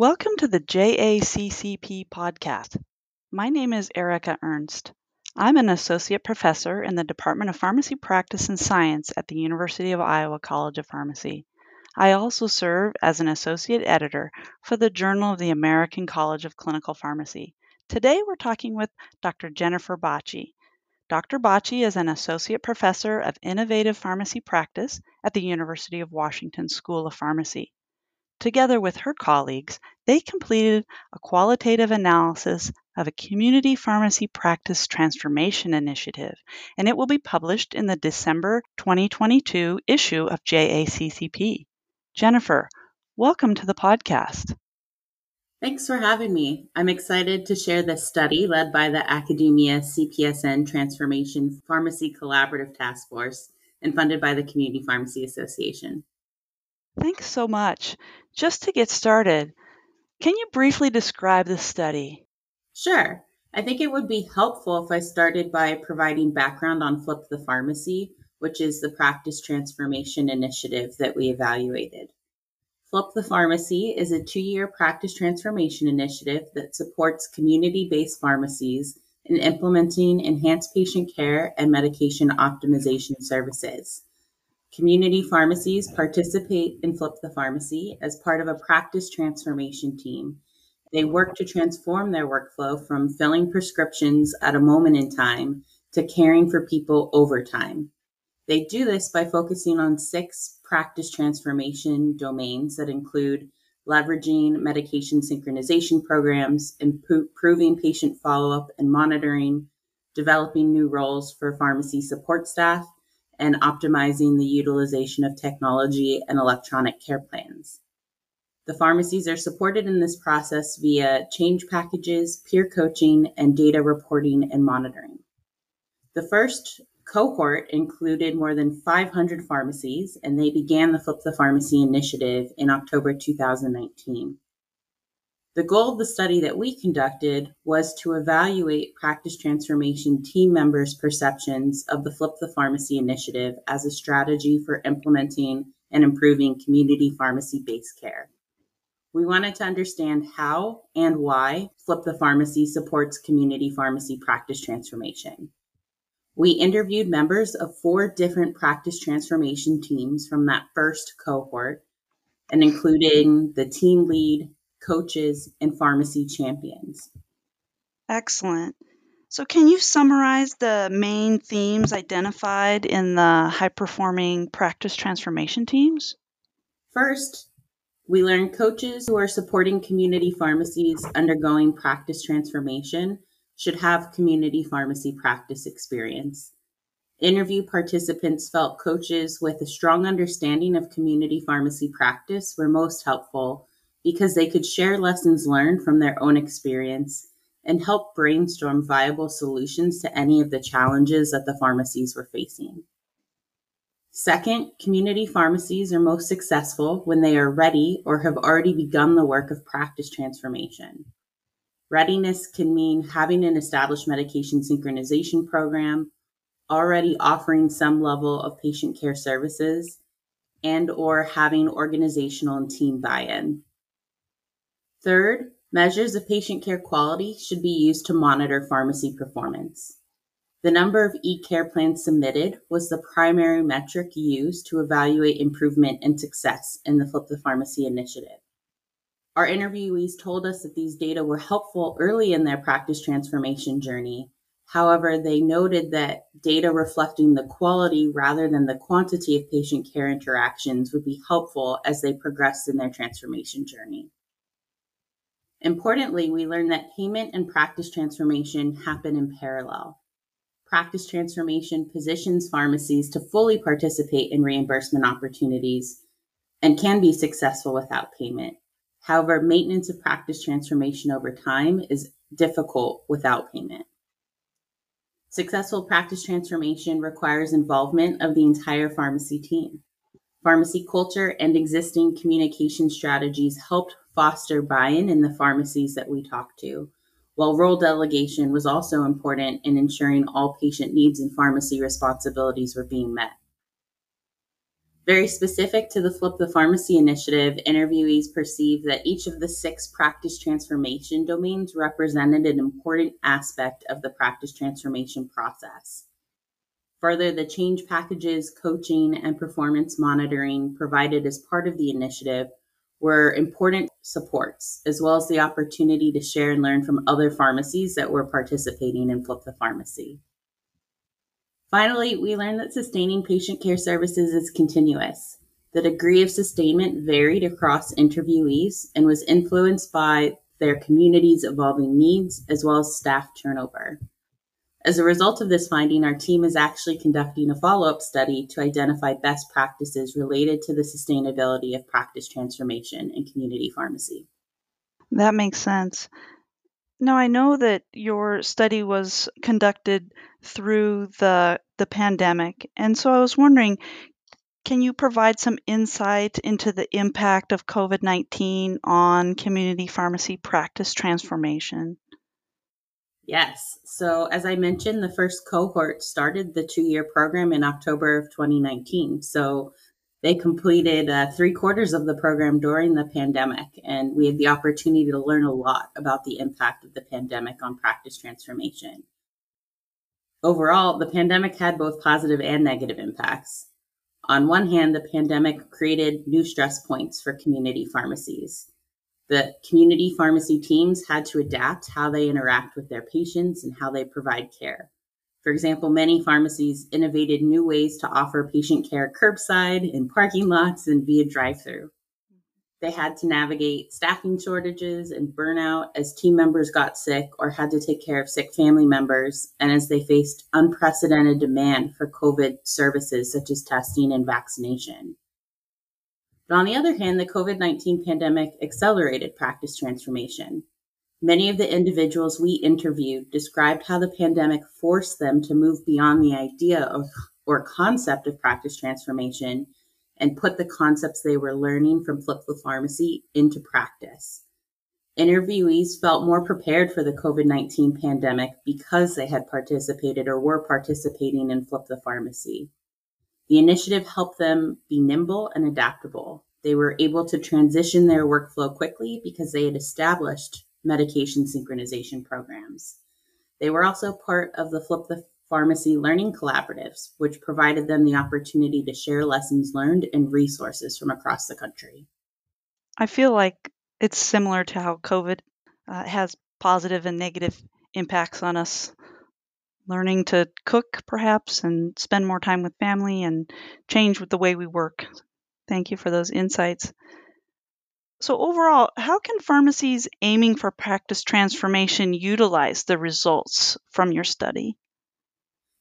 Welcome to the JACCP podcast. My name is Erica Ernst. I'm an associate professor in the Department of Pharmacy Practice and Science at the University of Iowa College of Pharmacy. I also serve as an associate editor for the Journal of the American College of Clinical Pharmacy. Today we're talking with Dr. Jennifer Bacci. Dr. Bacci is an associate professor of innovative pharmacy practice at the University of Washington School of Pharmacy. Together with her colleagues, they completed a qualitative analysis of a community pharmacy practice transformation initiative, and it will be published in the December 2022 issue of JACCP. Jennifer, welcome to the podcast. Thanks for having me. I'm excited to share this study led by the Academia CPESN Transformation Pharmacy Collaborative Task Force and funded by the Community Pharmacy Association. Thanks so much. Just to get started, can you briefly describe the study? Sure. I think it would be helpful if I started by providing background on Flip the Pharmacy, which is the practice transformation initiative that we evaluated. Flip the Pharmacy is a two year practice transformation initiative that supports community based pharmacies in implementing enhanced patient care and medication optimization services. Community pharmacies participate in Flip the Pharmacy as part of a practice transformation team. They work to transform their workflow from filling prescriptions at a moment in time to caring for people over time. They do this by focusing on six practice transformation domains that include leveraging medication synchronization programs, improving patient follow up and monitoring, developing new roles for pharmacy support staff, and optimizing the utilization of technology and electronic care plans. The pharmacies are supported in this process via change packages, peer coaching, and data reporting and monitoring. The first cohort included more than 500 pharmacies, and they began the Flip the Pharmacy initiative in October 2019. The goal of the study that we conducted was to evaluate practice transformation team members' perceptions of the Flip the Pharmacy initiative as a strategy for implementing and improving community pharmacy based care. We wanted to understand how and why Flip the Pharmacy supports community pharmacy practice transformation. We interviewed members of four different practice transformation teams from that first cohort, and including the team lead, coaches, and pharmacy champions. Excellent. So, can you summarize the main themes identified in the high performing practice transformation teams? First, we learned coaches who are supporting community pharmacies undergoing practice transformation should have community pharmacy practice experience. Interview participants felt coaches with a strong understanding of community pharmacy practice were most helpful because they could share lessons learned from their own experience and help brainstorm viable solutions to any of the challenges that the pharmacies were facing. Second, community pharmacies are most successful when they are ready or have already begun the work of practice transformation. Readiness can mean having an established medication synchronization program, already offering some level of patient care services, and or having organizational and team buy-in. Third, measures of patient care quality should be used to monitor pharmacy performance. The number of e-care plans submitted was the primary metric used to evaluate improvement and success in the Flip the Pharmacy initiative. Our interviewees told us that these data were helpful early in their practice transformation journey. However, they noted that data reflecting the quality rather than the quantity of patient care interactions would be helpful as they progressed in their transformation journey. Importantly, we learned that payment and practice transformation happen in parallel. Practice transformation positions pharmacies to fully participate in reimbursement opportunities and can be successful without payment. However, maintenance of practice transformation over time is difficult without payment. Successful practice transformation requires involvement of the entire pharmacy team. Pharmacy culture and existing communication strategies helped foster buy-in in the pharmacies that we talked to, while role delegation was also important in ensuring all patient needs and pharmacy responsibilities were being met. Very specific to the Flip the Pharmacy initiative, interviewees perceived that each of the six practice transformation domains represented an important aspect of the practice transformation process. Further, the change packages, coaching, and performance monitoring provided as part of the initiative were important supports, as well as the opportunity to share and learn from other pharmacies that were participating in Flip the Pharmacy. Finally, we learned that sustaining patient care services is continuous. The degree of sustainment varied across interviewees and was influenced by their community's evolving needs as well as staff turnover. As a result of this finding, our team is actually conducting a follow up study to identify best practices related to the sustainability of practice transformation in community pharmacy. That makes sense. Now, I know that your study was conducted through the the pandemic. And so I was wondering, can you provide some insight into the impact of COVID-19 on community pharmacy practice transformation? Yes. So, as I mentioned, the first cohort started the two year program in October of 2019. So, they completed uh, three quarters of the program during the pandemic, and we had the opportunity to learn a lot about the impact of the pandemic on practice transformation. Overall, the pandemic had both positive and negative impacts. On one hand, the pandemic created new stress points for community pharmacies. The community pharmacy teams had to adapt how they interact with their patients and how they provide care. For example, many pharmacies innovated new ways to offer patient care curbside, in parking lots, and via drive through. They had to navigate staffing shortages and burnout as team members got sick or had to take care of sick family members, and as they faced unprecedented demand for COVID services such as testing and vaccination. But on the other hand, the COVID 19 pandemic accelerated practice transformation. Many of the individuals we interviewed described how the pandemic forced them to move beyond the idea of or concept of practice transformation and put the concepts they were learning from Flip the Pharmacy into practice. Interviewees felt more prepared for the COVID 19 pandemic because they had participated or were participating in Flip the Pharmacy. The initiative helped them be nimble and adaptable. They were able to transition their workflow quickly because they had established medication synchronization programs. They were also part of the Flip the pharmacy learning collaboratives, which provided them the opportunity to share lessons learned and resources from across the country. I feel like it's similar to how COVID uh, has positive and negative impacts on us. Learning to cook, perhaps, and spend more time with family and change with the way we work. Thank you for those insights. So, overall, how can pharmacies aiming for practice transformation utilize the results from your study?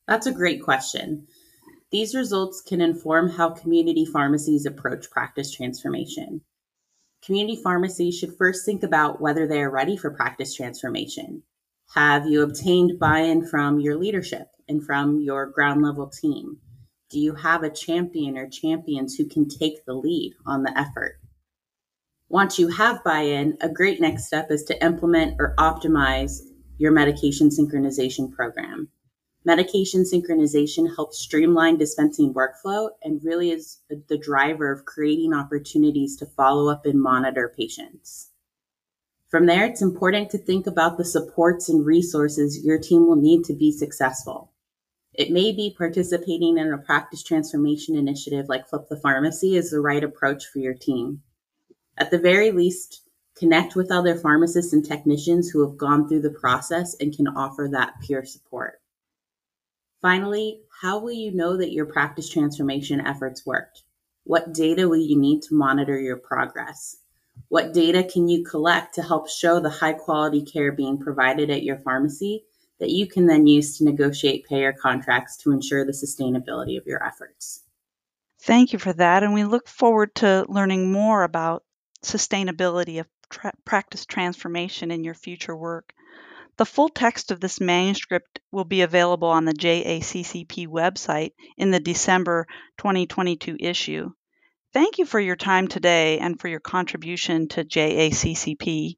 That's a great question. These results can inform how community pharmacies approach practice transformation. Community pharmacies should first think about whether they are ready for practice transformation. Have you obtained buy in from your leadership and from your ground level team? Do you have a champion or champions who can take the lead on the effort? Once you have buy in, a great next step is to implement or optimize your medication synchronization program. Medication synchronization helps streamline dispensing workflow and really is the driver of creating opportunities to follow up and monitor patients. From there, it's important to think about the supports and resources your team will need to be successful. It may be participating in a practice transformation initiative like Flip the Pharmacy is the right approach for your team. At the very least, connect with other pharmacists and technicians who have gone through the process and can offer that peer support. Finally, how will you know that your practice transformation efforts worked? What data will you need to monitor your progress? What data can you collect to help show the high quality care being provided at your pharmacy that you can then use to negotiate payer contracts to ensure the sustainability of your efforts? Thank you for that. And we look forward to learning more about sustainability of tra- practice transformation in your future work. The full text of this manuscript will be available on the JACCP website in the December 2022 issue. Thank you for your time today and for your contribution to JACCP.